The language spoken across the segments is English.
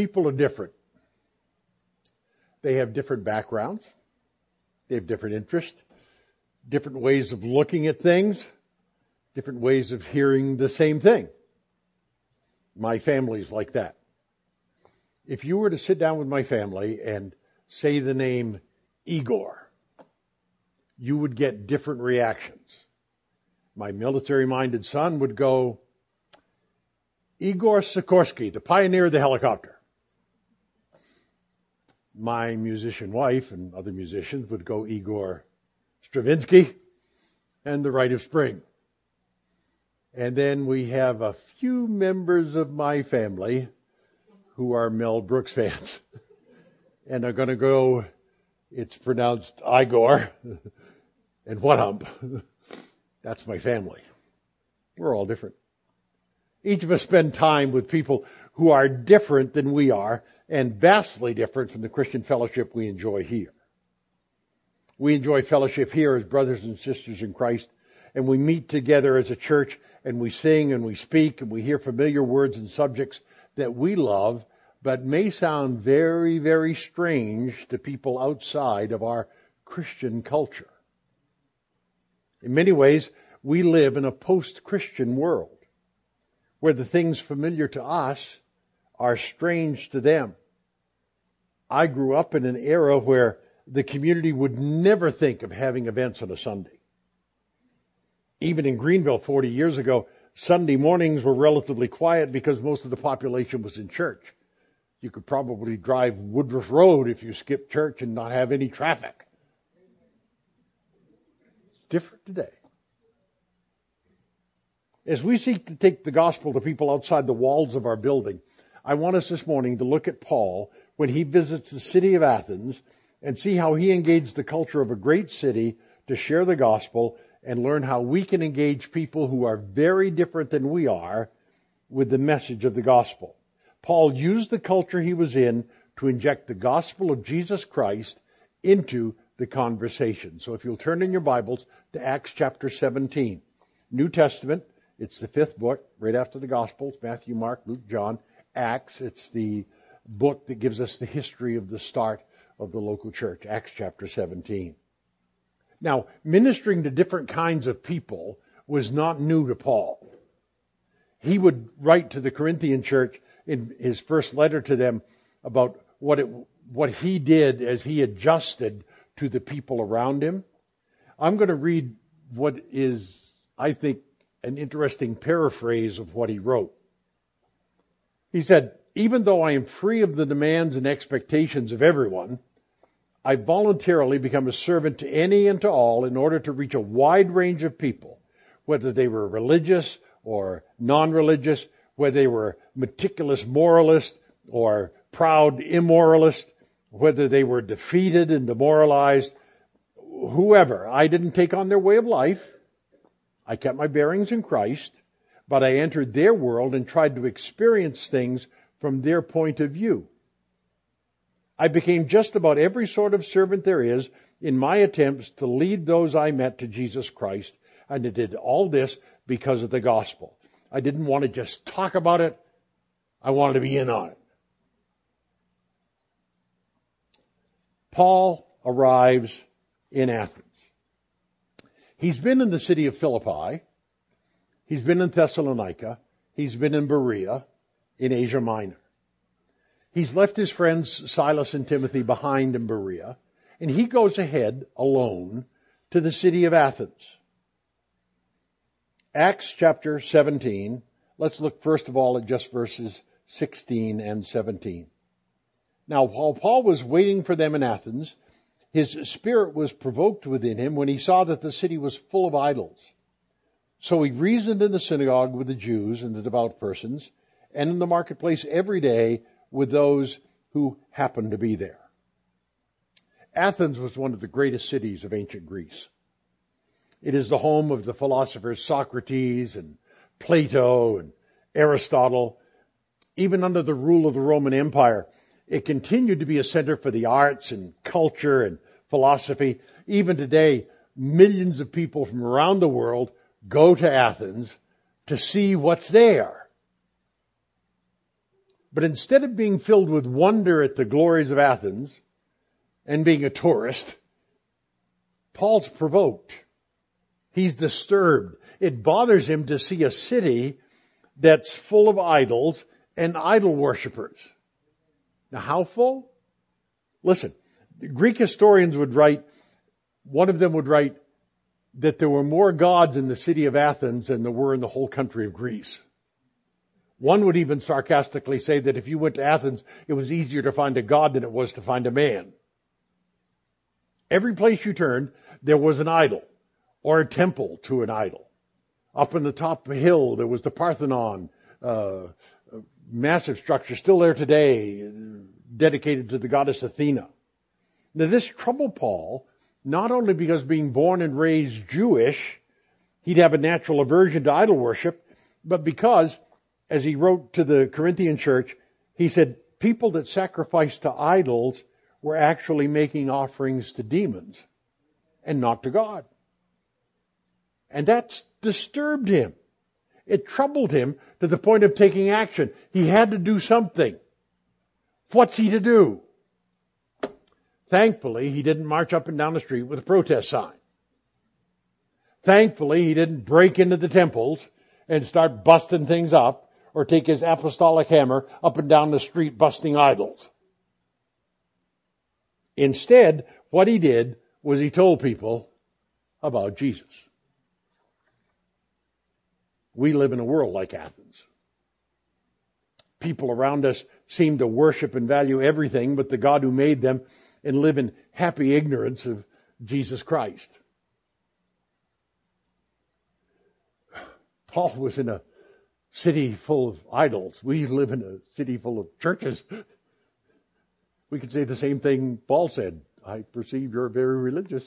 People are different. They have different backgrounds. They have different interests, different ways of looking at things, different ways of hearing the same thing. My family's like that. If you were to sit down with my family and say the name Igor, you would get different reactions. My military minded son would go, Igor Sikorsky, the pioneer of the helicopter. My musician wife and other musicians would go Igor Stravinsky and the Rite of Spring. And then we have a few members of my family who are Mel Brooks fans and are going to go, it's pronounced Igor and what hump. That's my family. We're all different. Each of us spend time with people who are different than we are and vastly different from the Christian fellowship we enjoy here. We enjoy fellowship here as brothers and sisters in Christ and we meet together as a church and we sing and we speak and we hear familiar words and subjects that we love but may sound very, very strange to people outside of our Christian culture. In many ways, we live in a post-Christian world where the things familiar to us are strange to them. I grew up in an era where the community would never think of having events on a Sunday. Even in Greenville 40 years ago, Sunday mornings were relatively quiet because most of the population was in church. You could probably drive Woodruff Road if you skipped church and not have any traffic. It's Different today. As we seek to take the gospel to people outside the walls of our building, I want us this morning to look at Paul when he visits the city of Athens and see how he engaged the culture of a great city to share the gospel and learn how we can engage people who are very different than we are with the message of the gospel. Paul used the culture he was in to inject the gospel of Jesus Christ into the conversation. So if you'll turn in your Bibles to Acts chapter 17, New Testament, it's the fifth book, right after the Gospels, Matthew, Mark, Luke, John, Acts, it's the book that gives us the history of the start of the local church, Acts chapter 17. Now, ministering to different kinds of people was not new to Paul. He would write to the Corinthian church in his first letter to them about what it, what he did as he adjusted to the people around him. I'm going to read what is, I think, an interesting paraphrase of what he wrote. He said, even though I am free of the demands and expectations of everyone, I voluntarily become a servant to any and to all in order to reach a wide range of people, whether they were religious or non-religious, whether they were meticulous moralist or proud immoralist, whether they were defeated and demoralized, whoever. I didn't take on their way of life. I kept my bearings in Christ, but I entered their world and tried to experience things from their point of view. I became just about every sort of servant there is in my attempts to lead those I met to Jesus Christ, and I did all this because of the gospel. I didn't want to just talk about it. I wanted to be in on it. Paul arrives in Athens. He's been in the city of Philippi. He's been in Thessalonica. He's been in Berea in Asia Minor. He's left his friends Silas and Timothy behind in Berea, and he goes ahead alone to the city of Athens. Acts chapter 17. Let's look first of all at just verses 16 and 17. Now, while Paul was waiting for them in Athens, his spirit was provoked within him when he saw that the city was full of idols. So he reasoned in the synagogue with the Jews and the devout persons, and in the marketplace every day with those who happened to be there. Athens was one of the greatest cities of ancient Greece. It is the home of the philosophers Socrates and Plato and Aristotle. Even under the rule of the Roman Empire, it continued to be a center for the arts and culture and philosophy. Even today, millions of people from around the world go to Athens to see what's there. But instead of being filled with wonder at the glories of Athens and being a tourist, Paul's provoked. He's disturbed. It bothers him to see a city that's full of idols and idol worshippers. Now how full? Listen, the Greek historians would write, one of them would write that there were more gods in the city of Athens than there were in the whole country of Greece. One would even sarcastically say that if you went to Athens, it was easier to find a god than it was to find a man. Every place you turned, there was an idol or a temple to an idol. Up in the top of a hill, there was the Parthenon, uh, massive structure still there today, dedicated to the goddess Athena. Now this troubled Paul, not only because being born and raised Jewish, he'd have a natural aversion to idol worship, but because as he wrote to the Corinthian church, he said, people that sacrificed to idols were actually making offerings to demons and not to God. And that disturbed him. It troubled him to the point of taking action. He had to do something. What's he to do? Thankfully, he didn't march up and down the street with a protest sign. Thankfully, he didn't break into the temples and start busting things up or take his apostolic hammer up and down the street busting idols. Instead, what he did was he told people about Jesus. We live in a world like Athens. People around us seem to worship and value everything but the God who made them and live in happy ignorance of Jesus Christ. Paul was in a city full of idols. We live in a city full of churches. We could say the same thing Paul said. I perceive you're very religious.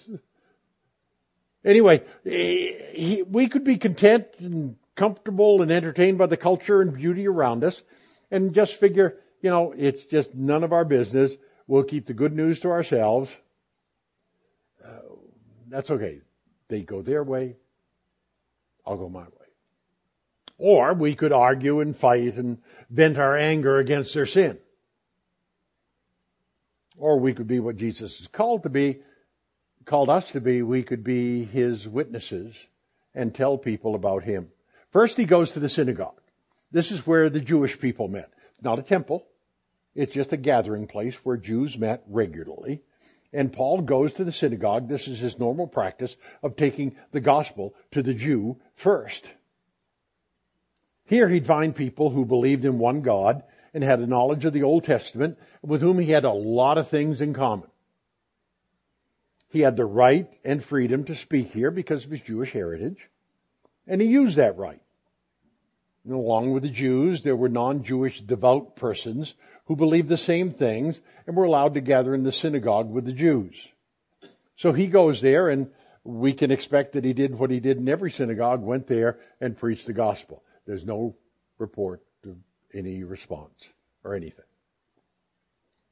Anyway, we could be content and comfortable and entertained by the culture and beauty around us and just figure, you know, it's just none of our business. We'll keep the good news to ourselves. Uh, that's okay. They go their way. I'll go my way. Or we could argue and fight and vent our anger against their sin. Or we could be what Jesus is called to be, called us to be. We could be His witnesses and tell people about Him. First he goes to the synagogue. This is where the Jewish people met. Not a temple. It's just a gathering place where Jews met regularly. And Paul goes to the synagogue. This is his normal practice of taking the gospel to the Jew first. Here he'd find people who believed in one God and had a knowledge of the Old Testament with whom he had a lot of things in common. He had the right and freedom to speak here because of his Jewish heritage, and he used that right. And along with the Jews, there were non-Jewish devout persons who believed the same things and were allowed to gather in the synagogue with the Jews. So he goes there and we can expect that he did what he did in every synagogue, went there and preached the gospel. There's no report of any response or anything.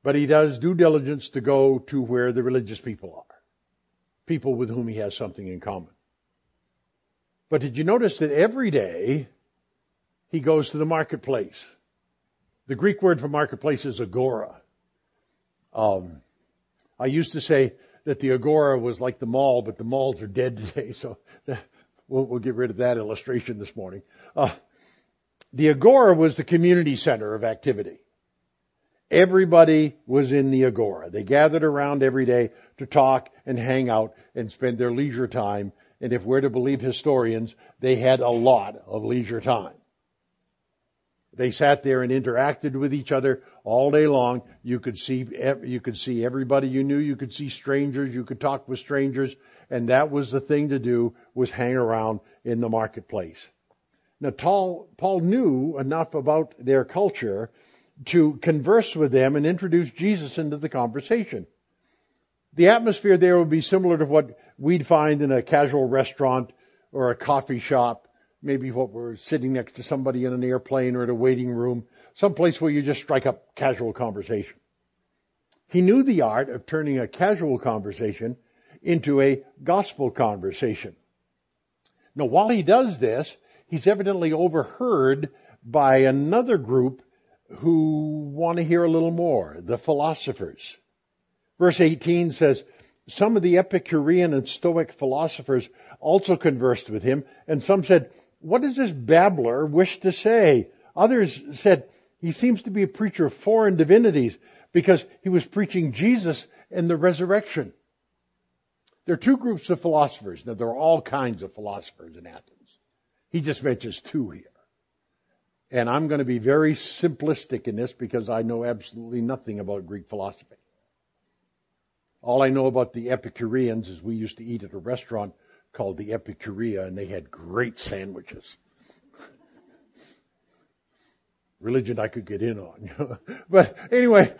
But he does due diligence to go to where the religious people are. People with whom he has something in common. But did you notice that every day he goes to the marketplace? The Greek word for marketplace is agora. Um, I used to say that the agora was like the mall, but the malls are dead today, so We'll, we'll get rid of that illustration this morning. Uh, the Agora was the community center of activity. Everybody was in the Agora. They gathered around every day to talk and hang out and spend their leisure time. And if we're to believe historians, they had a lot of leisure time. They sat there and interacted with each other all day long. You could see, you could see everybody you knew. You could see strangers. You could talk with strangers and that was the thing to do was hang around in the marketplace. Now Paul, Paul knew enough about their culture to converse with them and introduce Jesus into the conversation. The atmosphere there would be similar to what we'd find in a casual restaurant or a coffee shop, maybe what we're sitting next to somebody in an airplane or at a waiting room, someplace where you just strike up casual conversation. He knew the art of turning a casual conversation into a gospel conversation. Now while he does this, he's evidently overheard by another group who want to hear a little more, the philosophers. Verse 18 says, some of the Epicurean and Stoic philosophers also conversed with him, and some said, what does this babbler wish to say? Others said, he seems to be a preacher of foreign divinities because he was preaching Jesus and the resurrection. There are two groups of philosophers. Now, there are all kinds of philosophers in Athens. He just mentions two here. And I'm going to be very simplistic in this because I know absolutely nothing about Greek philosophy. All I know about the Epicureans is we used to eat at a restaurant called the Epicurea and they had great sandwiches. Religion I could get in on. but anyway,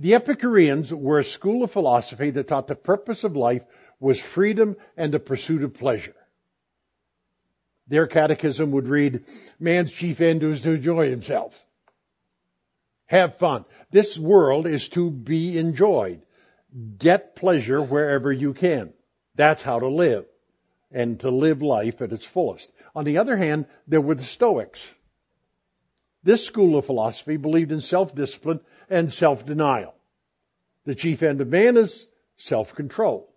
the Epicureans were a school of philosophy that taught the purpose of life was freedom and the pursuit of pleasure. Their catechism would read, man's chief end is to enjoy himself. Have fun. This world is to be enjoyed. Get pleasure wherever you can. That's how to live. And to live life at its fullest. On the other hand, there were the Stoics. This school of philosophy believed in self-discipline and self-denial. The chief end of man is self-control.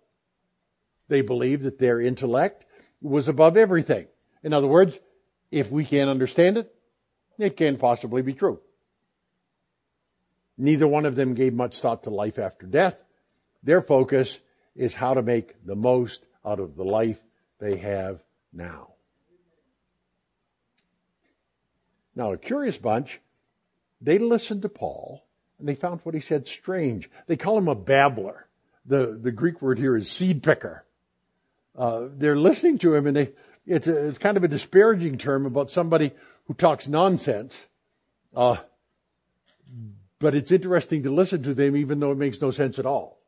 They believed that their intellect was above everything. In other words, if we can't understand it, it can't possibly be true. Neither one of them gave much thought to life after death. Their focus is how to make the most out of the life they have now. Now, a curious bunch, they listened to Paul and they found what he said strange. They call him a babbler. The, the Greek word here is seed picker. Uh, they're listening to him and they, it's, a, it's kind of a disparaging term about somebody who talks nonsense. Uh, but it's interesting to listen to them even though it makes no sense at all.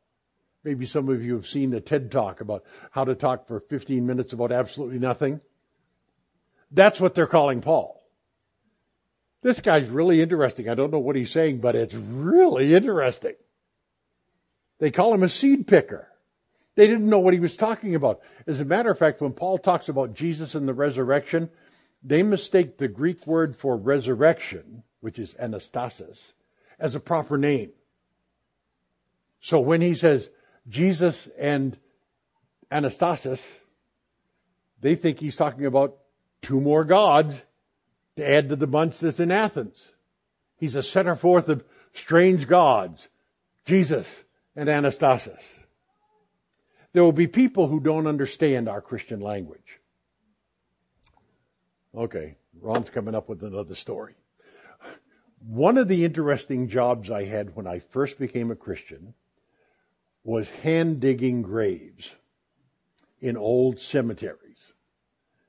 Maybe some of you have seen the TED talk about how to talk for 15 minutes about absolutely nothing. That's what they're calling Paul. This guy's really interesting. I don't know what he's saying, but it's really interesting. They call him a seed picker. They didn't know what he was talking about. As a matter of fact, when Paul talks about Jesus and the resurrection, they mistake the Greek word for resurrection, which is anastasis, as a proper name. So when he says Jesus and anastasis, they think he's talking about two more gods to add to the bunch that's in Athens. He's a setter forth of strange gods, Jesus and Anastasis. There will be people who don't understand our Christian language. Okay, Ron's coming up with another story. One of the interesting jobs I had when I first became a Christian was hand digging graves in old cemeteries.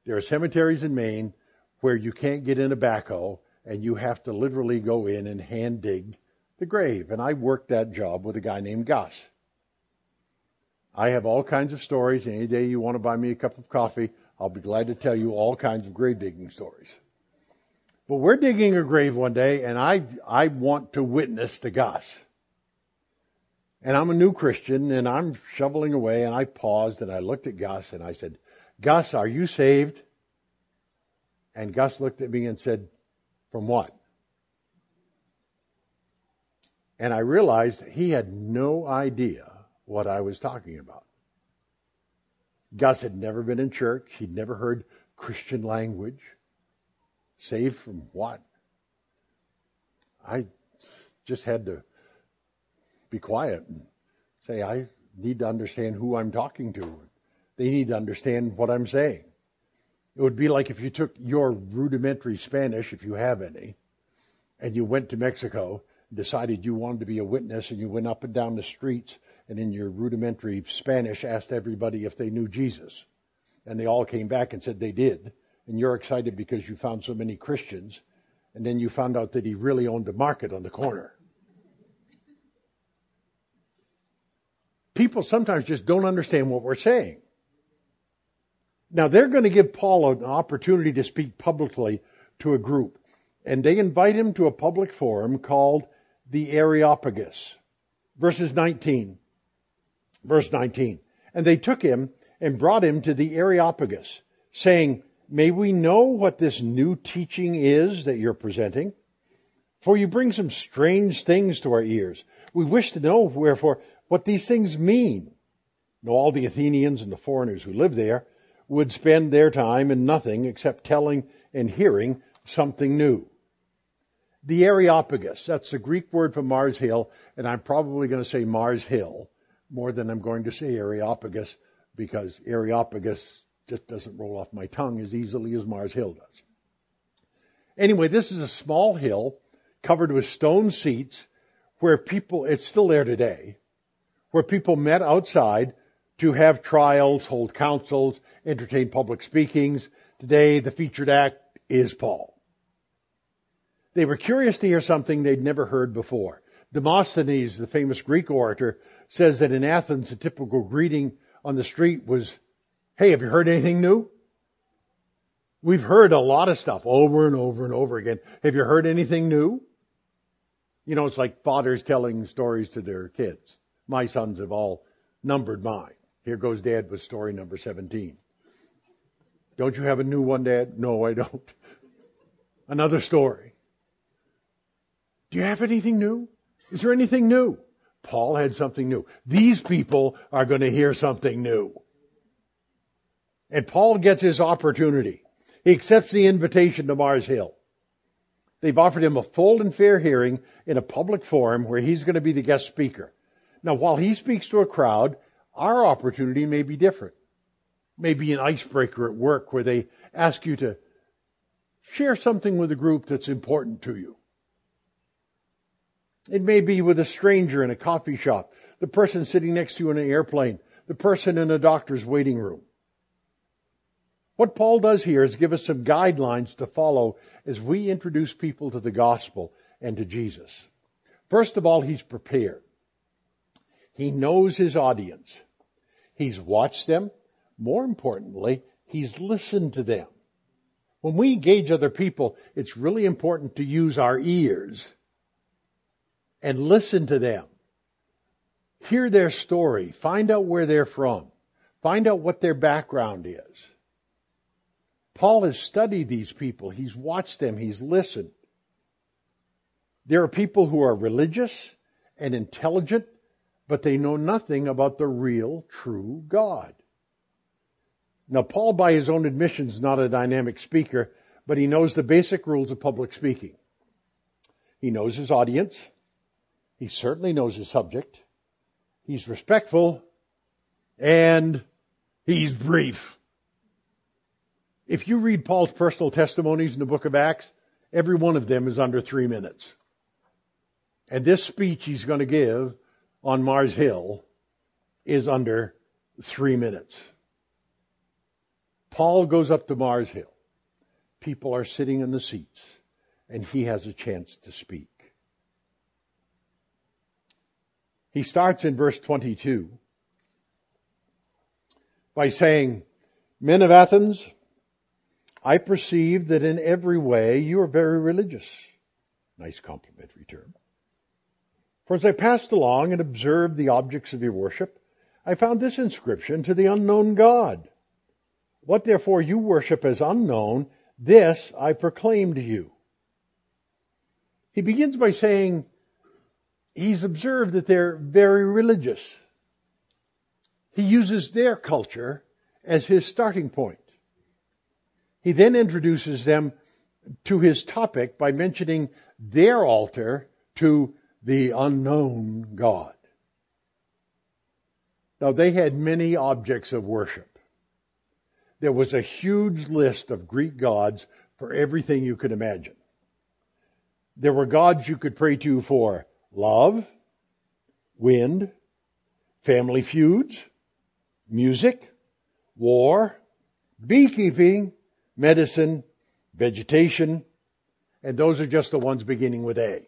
There are cemeteries in Maine where you can't get in a backhoe and you have to literally go in and hand dig the grave. And I worked that job with a guy named Gus. I have all kinds of stories. Any day you want to buy me a cup of coffee, I'll be glad to tell you all kinds of grave digging stories. But we're digging a grave one day and I, I want to witness to Gus. And I'm a new Christian and I'm shoveling away and I paused and I looked at Gus and I said, Gus, are you saved? And Gus looked at me and said, from what? And I realized he had no idea what I was talking about. Gus had never been in church. He'd never heard Christian language. Saved from what? I just had to be quiet and say, I need to understand who I'm talking to. They need to understand what I'm saying. It would be like if you took your rudimentary Spanish, if you have any, and you went to Mexico, decided you wanted to be a witness, and you went up and down the streets and in your rudimentary Spanish asked everybody if they knew Jesus. And they all came back and said they did. And you're excited because you found so many Christians. And then you found out that he really owned a market on the corner. People sometimes just don't understand what we're saying. Now they're going to give Paul an opportunity to speak publicly to a group. And they invite him to a public forum called the Areopagus. Verses 19. Verse 19. And they took him and brought him to the Areopagus, saying, May we know what this new teaching is that you're presenting? For you bring some strange things to our ears. We wish to know, wherefore, what these things mean. Now all the Athenians and the foreigners who live there would spend their time in nothing except telling and hearing something new. The Areopagus, that's the Greek word for Mars Hill, and I'm probably going to say Mars Hill more than I'm going to say Areopagus because Areopagus just doesn't roll off my tongue as easily as Mars Hill does. Anyway, this is a small hill covered with stone seats where people, it's still there today, where people met outside to have trials, hold councils, entertain public speakings. Today, the featured act is Paul. They were curious to hear something they'd never heard before. Demosthenes, the famous Greek orator, says that in Athens, a typical greeting on the street was, Hey, have you heard anything new? We've heard a lot of stuff over and over and over again. Have you heard anything new? You know, it's like fathers telling stories to their kids. My sons have all numbered mine. Here goes dad with story number 17. Don't you have a new one, dad? No, I don't. Another story. Do you have anything new? Is there anything new? Paul had something new. These people are going to hear something new. And Paul gets his opportunity. He accepts the invitation to Mars Hill. They've offered him a full and fair hearing in a public forum where he's going to be the guest speaker. Now, while he speaks to a crowd, our opportunity may be different. Maybe an icebreaker at work where they ask you to share something with a group that's important to you. It may be with a stranger in a coffee shop, the person sitting next to you in an airplane, the person in a doctor's waiting room. What Paul does here is give us some guidelines to follow as we introduce people to the gospel and to Jesus. First of all, he's prepared. He knows his audience. He's watched them. More importantly, he's listened to them. When we engage other people, it's really important to use our ears and listen to them. Hear their story. Find out where they're from. Find out what their background is. Paul has studied these people. He's watched them. He's listened. There are people who are religious and intelligent, but they know nothing about the real, true God. Now, Paul, by his own admission, is not a dynamic speaker, but he knows the basic rules of public speaking. He knows his audience. He certainly knows his subject. He's respectful and he's brief. If you read Paul's personal testimonies in the book of Acts, every one of them is under three minutes. And this speech he's going to give on Mars Hill is under three minutes. Paul goes up to Mars Hill. People are sitting in the seats and he has a chance to speak. He starts in verse 22 by saying, Men of Athens, I perceive that in every way you are very religious. Nice complimentary term. For as I passed along and observed the objects of your worship, I found this inscription to the unknown God. What therefore you worship as unknown, this I proclaim to you. He begins by saying, he's observed that they're very religious. He uses their culture as his starting point. He then introduces them to his topic by mentioning their altar to the unknown God. Now they had many objects of worship. There was a huge list of Greek gods for everything you could imagine. There were gods you could pray to for love, wind, family feuds, music, war, beekeeping, medicine, vegetation, and those are just the ones beginning with A.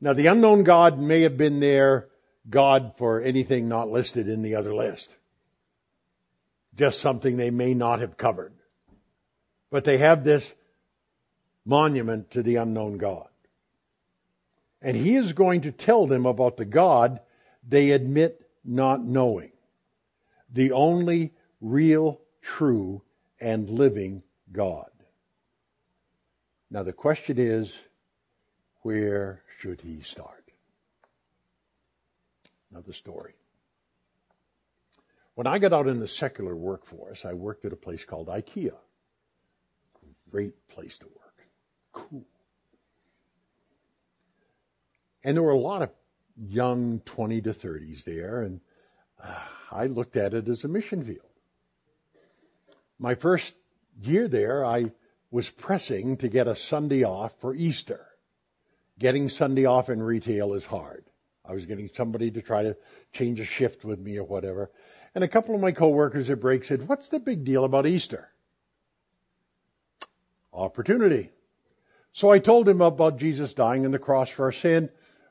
Now the unknown God may have been their God for anything not listed in the other list. Just something they may not have covered. But they have this monument to the unknown God. And he is going to tell them about the God they admit not knowing. The only real, true, and living God. Now the question is, where should he start? Another story. When I got out in the secular workforce, I worked at a place called IKEA. Great place to work. Cool. And there were a lot of young 20 to 30s there, and uh, I looked at it as a mission field. My first year there, I was pressing to get a Sunday off for Easter. Getting Sunday off in retail is hard. I was getting somebody to try to change a shift with me or whatever. And a couple of my coworkers at break said, what's the big deal about Easter? Opportunity. So I told him about Jesus dying on the cross for our sin,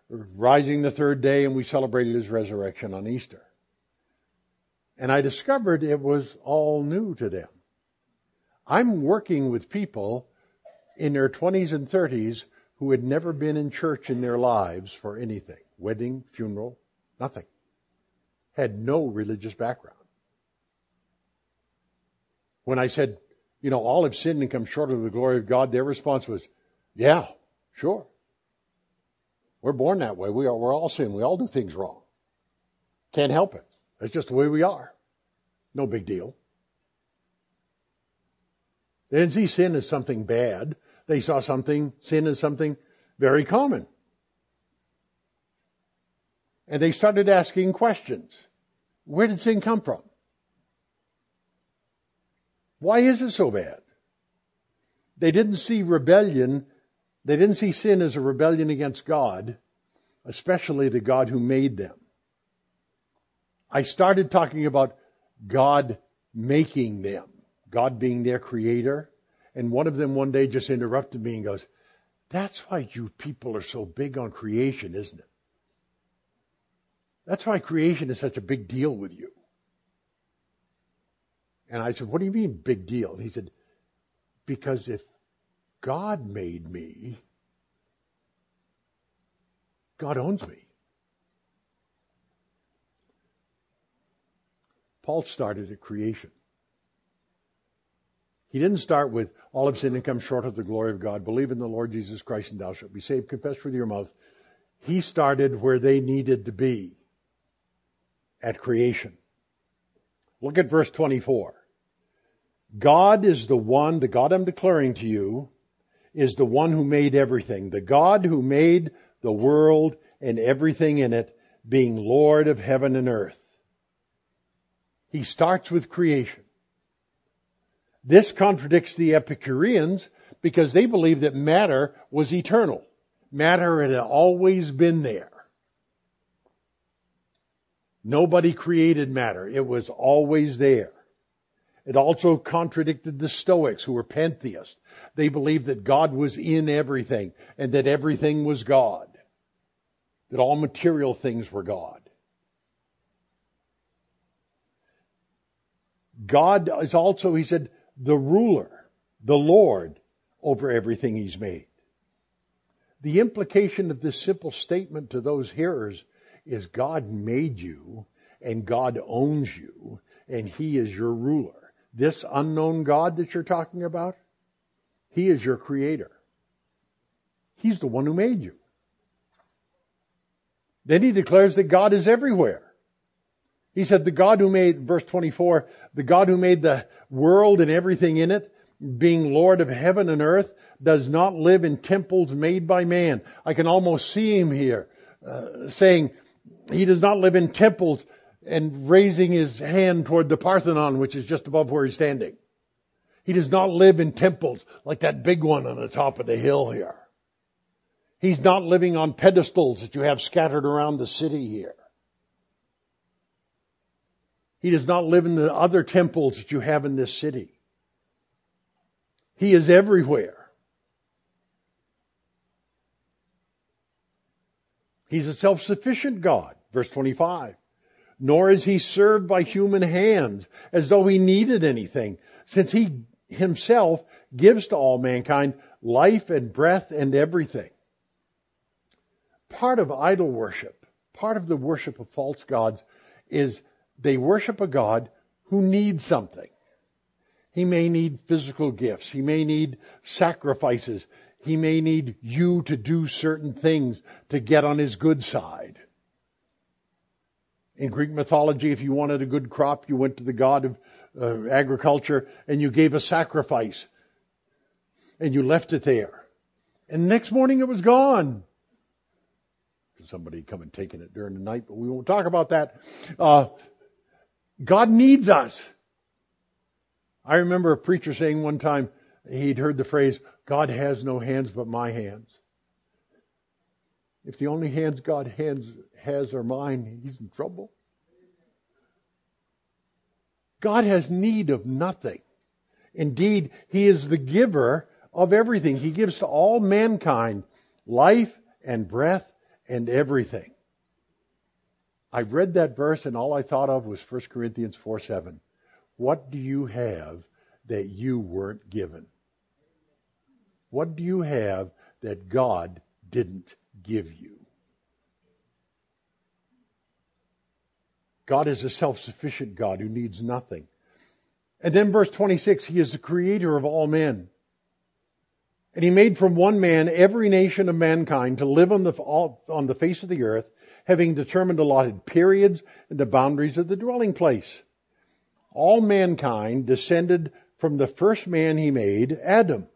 rising the third day, and we celebrated his resurrection on Easter. And I discovered it was all new to them. I'm working with people in their 20s and 30s who had never been in church in their lives for anything. Wedding, funeral, nothing. Had no religious background. When I said, you know, all have sinned and come short of the glory of God, their response was, yeah, sure. We're born that way. We are, we're all sin. We all do things wrong. Can't help it. That's just the way we are. No big deal. They didn't see sin as something bad. They saw something, sin as something very common. And they started asking questions. Where did sin come from? Why is it so bad? They didn't see rebellion, they didn't see sin as a rebellion against God, especially the God who made them. I started talking about God making them. God being their creator. And one of them one day just interrupted me and goes, that's why you people are so big on creation, isn't it? That's why creation is such a big deal with you. And I said, what do you mean big deal? He said, because if God made me, God owns me. Paul started at creation. He didn't start with all of sin and come short of the glory of God. Believe in the Lord Jesus Christ and thou shalt be saved. Confess with your mouth. He started where they needed to be at creation. Look at verse 24. God is the one, the God I'm declaring to you, is the one who made everything. The God who made the world and everything in it, being Lord of heaven and earth. He starts with creation. This contradicts the Epicureans because they believed that matter was eternal. Matter had always been there. Nobody created matter. It was always there. It also contradicted the Stoics who were pantheists. They believed that God was in everything and that everything was God. That all material things were God. God is also, he said, the ruler, the Lord over everything he's made. The implication of this simple statement to those hearers is God made you and God owns you and he is your ruler. This unknown God that you're talking about, he is your creator. He's the one who made you. Then he declares that God is everywhere. He said, the God who made, verse 24, the God who made the world and everything in it, being Lord of heaven and earth, does not live in temples made by man. I can almost see him here, uh, saying, he does not live in temples and raising his hand toward the Parthenon, which is just above where he's standing. He does not live in temples like that big one on the top of the hill here. He's not living on pedestals that you have scattered around the city here. He does not live in the other temples that you have in this city. He is everywhere. He's a self-sufficient God. Verse 25. Nor is he served by human hands as though he needed anything, since he himself gives to all mankind life and breath and everything. Part of idol worship, part of the worship of false gods is they worship a God who needs something. He may need physical gifts. He may need sacrifices. He may need you to do certain things to get on His good side. In Greek mythology, if you wanted a good crop, you went to the god of uh, agriculture and you gave a sacrifice and you left it there. And the next morning it was gone. Somebody come and taken it during the night, but we won't talk about that. Uh, God needs us. I remember a preacher saying one time, he'd heard the phrase, God has no hands but my hands. If the only hands God hands, has are mine, he's in trouble. God has need of nothing. Indeed, he is the giver of everything. He gives to all mankind life and breath and everything. I read that verse and all I thought of was 1 Corinthians 4 7. What do you have that you weren't given? What do you have that God didn't give you? God is a self-sufficient God who needs nothing. And then verse 26, He is the creator of all men. And He made from one man every nation of mankind to live on the, on the face of the earth, having determined allotted periods and the boundaries of the dwelling place. All mankind descended from the first man He made, Adam.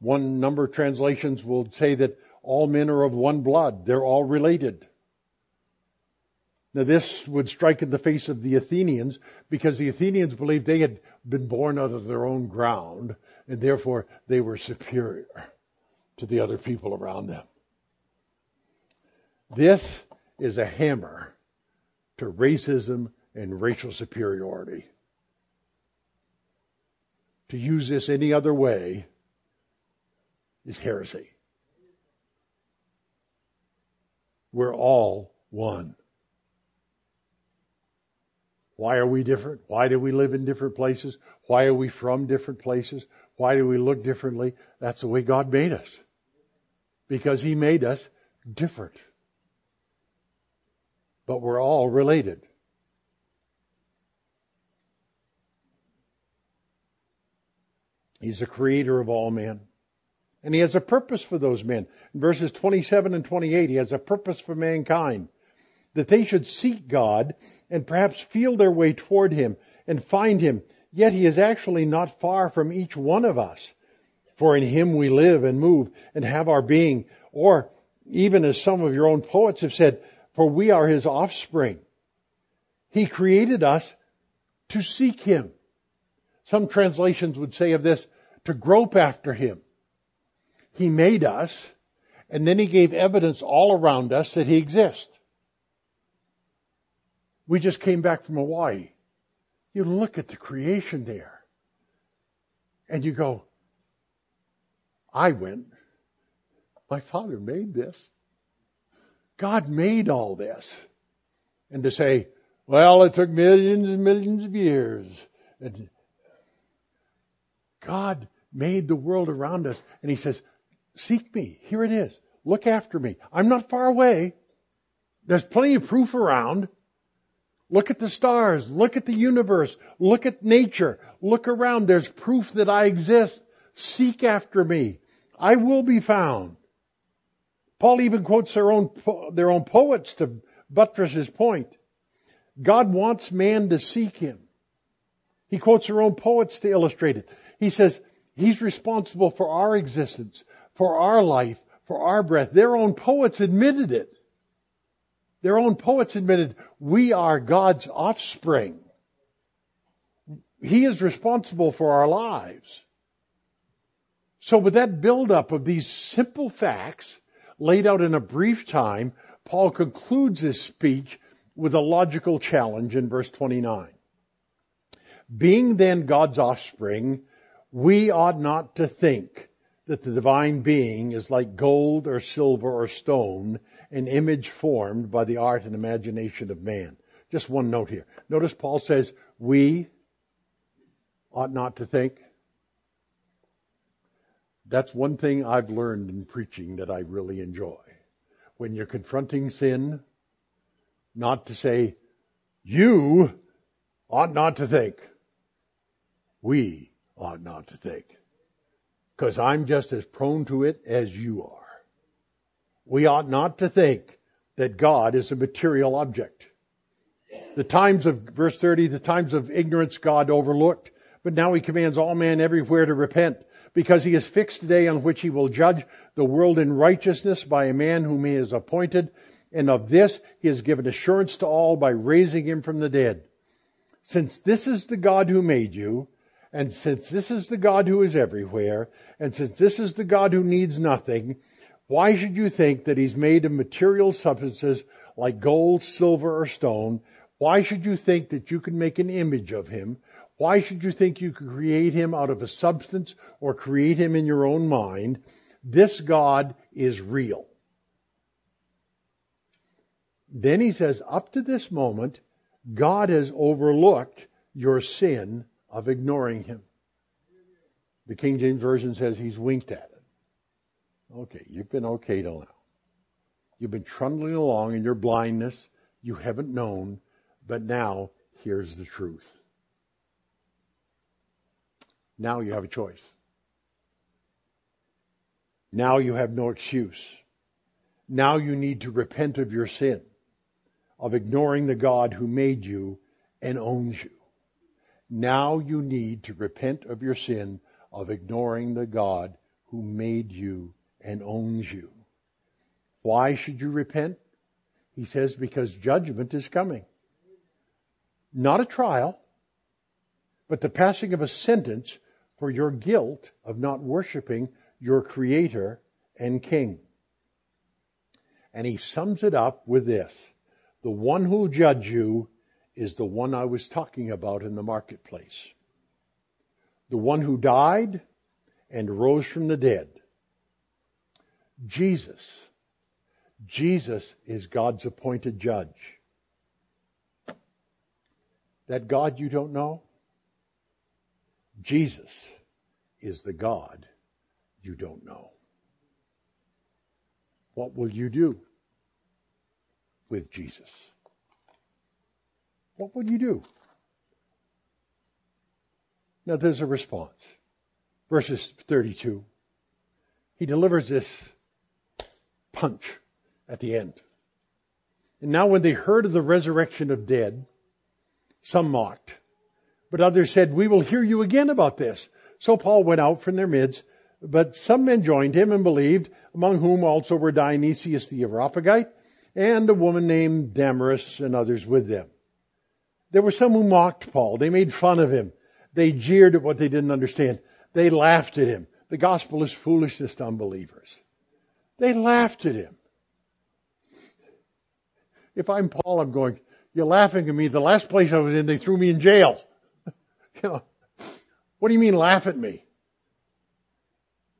One number of translations will say that all men are of one blood. They're all related. Now this would strike in the face of the Athenians because the Athenians believed they had been born out of their own ground and therefore they were superior to the other people around them. This is a hammer to racism and racial superiority. To use this any other way is heresy. We're all one. Why are we different? Why do we live in different places? Why are we from different places? Why do we look differently? That's the way God made us. Because He made us different. But we're all related. He's the creator of all men. And he has a purpose for those men. In verses 27 and 28, he has a purpose for mankind that they should seek God and perhaps feel their way toward Him and find Him. Yet He is actually not far from each one of us. For in Him we live and move and have our being. Or even as some of your own poets have said, for we are His offspring. He created us to seek Him. Some translations would say of this, to grope after Him. He made us, and then He gave evidence all around us that He exists. We just came back from Hawaii. You look at the creation there and you go, I went. My father made this. God made all this. And to say, well, it took millions and millions of years. And God made the world around us and he says, seek me. Here it is. Look after me. I'm not far away. There's plenty of proof around. Look at the stars. Look at the universe. Look at nature. Look around. There's proof that I exist. Seek after me. I will be found. Paul even quotes their own, their own poets to buttress his point. God wants man to seek him. He quotes their own poets to illustrate it. He says, He's responsible for our existence, for our life, for our breath. Their own poets admitted it. Their own poets admitted, we are God's offspring. He is responsible for our lives. So with that buildup of these simple facts laid out in a brief time, Paul concludes his speech with a logical challenge in verse 29. Being then God's offspring, we ought not to think that the divine being is like gold or silver or stone an image formed by the art and imagination of man. Just one note here. Notice Paul says, we ought not to think. That's one thing I've learned in preaching that I really enjoy. When you're confronting sin, not to say, you ought not to think. We ought not to think. Because I'm just as prone to it as you are. We ought not to think that God is a material object. The times of, verse 30, the times of ignorance God overlooked, but now he commands all men everywhere to repent because he has fixed a day on which he will judge the world in righteousness by a man whom he has appointed. And of this he has given assurance to all by raising him from the dead. Since this is the God who made you, and since this is the God who is everywhere, and since this is the God who needs nothing, why should you think that he's made of material substances like gold, silver, or stone? Why should you think that you can make an image of him? Why should you think you could create him out of a substance or create him in your own mind? This God is real. Then he says, up to this moment, God has overlooked your sin of ignoring him. The King James Version says he's winked at it. Okay, you've been okay till now. You've been trundling along in your blindness. You haven't known, but now here's the truth. Now you have a choice. Now you have no excuse. Now you need to repent of your sin, of ignoring the God who made you and owns you. Now you need to repent of your sin of ignoring the God who made you and owns you. Why should you repent? He says because judgment is coming. Not a trial, but the passing of a sentence for your guilt of not worshiping your creator and king. And he sums it up with this. The one who will judge you is the one I was talking about in the marketplace. The one who died and rose from the dead. Jesus. Jesus is God's appointed judge. That God you don't know? Jesus is the God you don't know. What will you do with Jesus? What would you do? Now there's a response. Verses 32. He delivers this punch at the end. And now when they heard of the resurrection of dead, some mocked but others said, we will hear you again about this. So Paul went out from their midst, but some men joined him and believed, among whom also were Dionysius the Areopagite and a woman named Damaris and others with them. There were some who mocked Paul. They made fun of him. They jeered at what they didn't understand. They laughed at him. The gospel is foolishness to unbelievers. They laughed at him. If I'm Paul, I'm going, you're laughing at me. The last place I was in, they threw me in jail. You know, what do you mean laugh at me?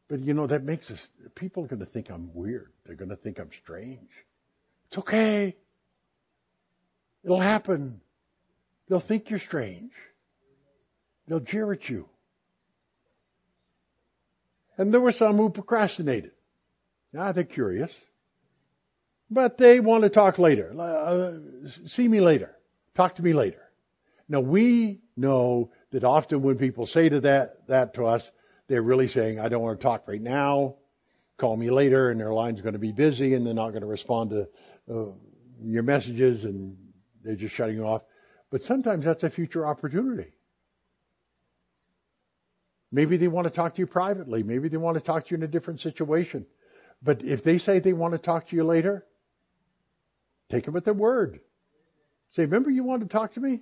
But you know, that makes us, people are going to think I'm weird. They're going to think I'm strange. It's okay. It'll happen. They'll think you're strange. They'll jeer at you. And there were some who procrastinated. Now they're curious. But they want to talk later. Uh, see me later. Talk to me later. Now we know that often when people say to that, that to us, they're really saying, I don't want to talk right now. Call me later and their line's going to be busy and they're not going to respond to uh, your messages and they're just shutting you off. But sometimes that's a future opportunity. Maybe they want to talk to you privately. Maybe they want to talk to you in a different situation. But if they say they want to talk to you later, take them at their word. Say, remember you wanted to talk to me?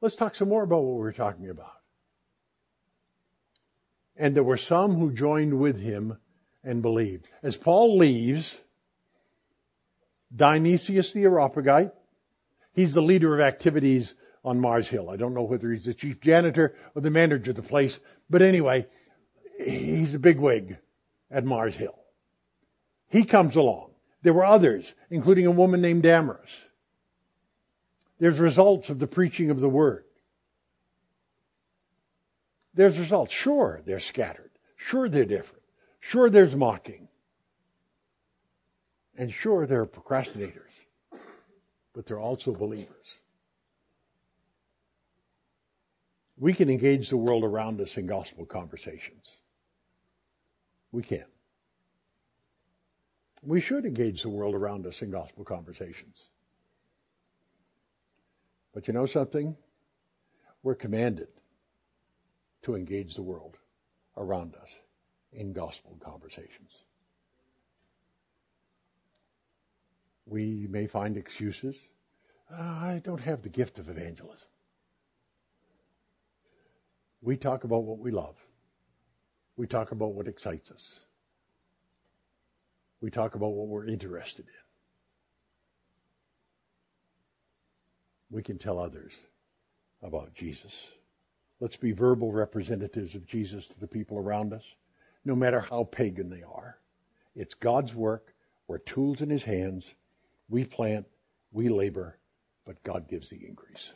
Let's talk some more about what we were talking about. And there were some who joined with him and believed. As Paul leaves, Dionysius the Areopagite, he's the leader of activities on Mars Hill. I don't know whether he's the chief janitor or the manager of the place, but anyway, he's a bigwig at Mars Hill. He comes along. There were others, including a woman named Damaris. There's results of the preaching of the word. There's results. Sure, they're scattered. Sure, they're different. Sure, there's mocking. And sure, there are procrastinators. But they're also believers. We can engage the world around us in gospel conversations. We can. We should engage the world around us in gospel conversations. But you know something? We're commanded to engage the world around us in gospel conversations. We may find excuses. Uh, I don't have the gift of evangelism. We talk about what we love. We talk about what excites us. We talk about what we're interested in. We can tell others about Jesus. Let's be verbal representatives of Jesus to the people around us, no matter how pagan they are. It's God's work. We're tools in His hands. We plant, we labor, but God gives the increase.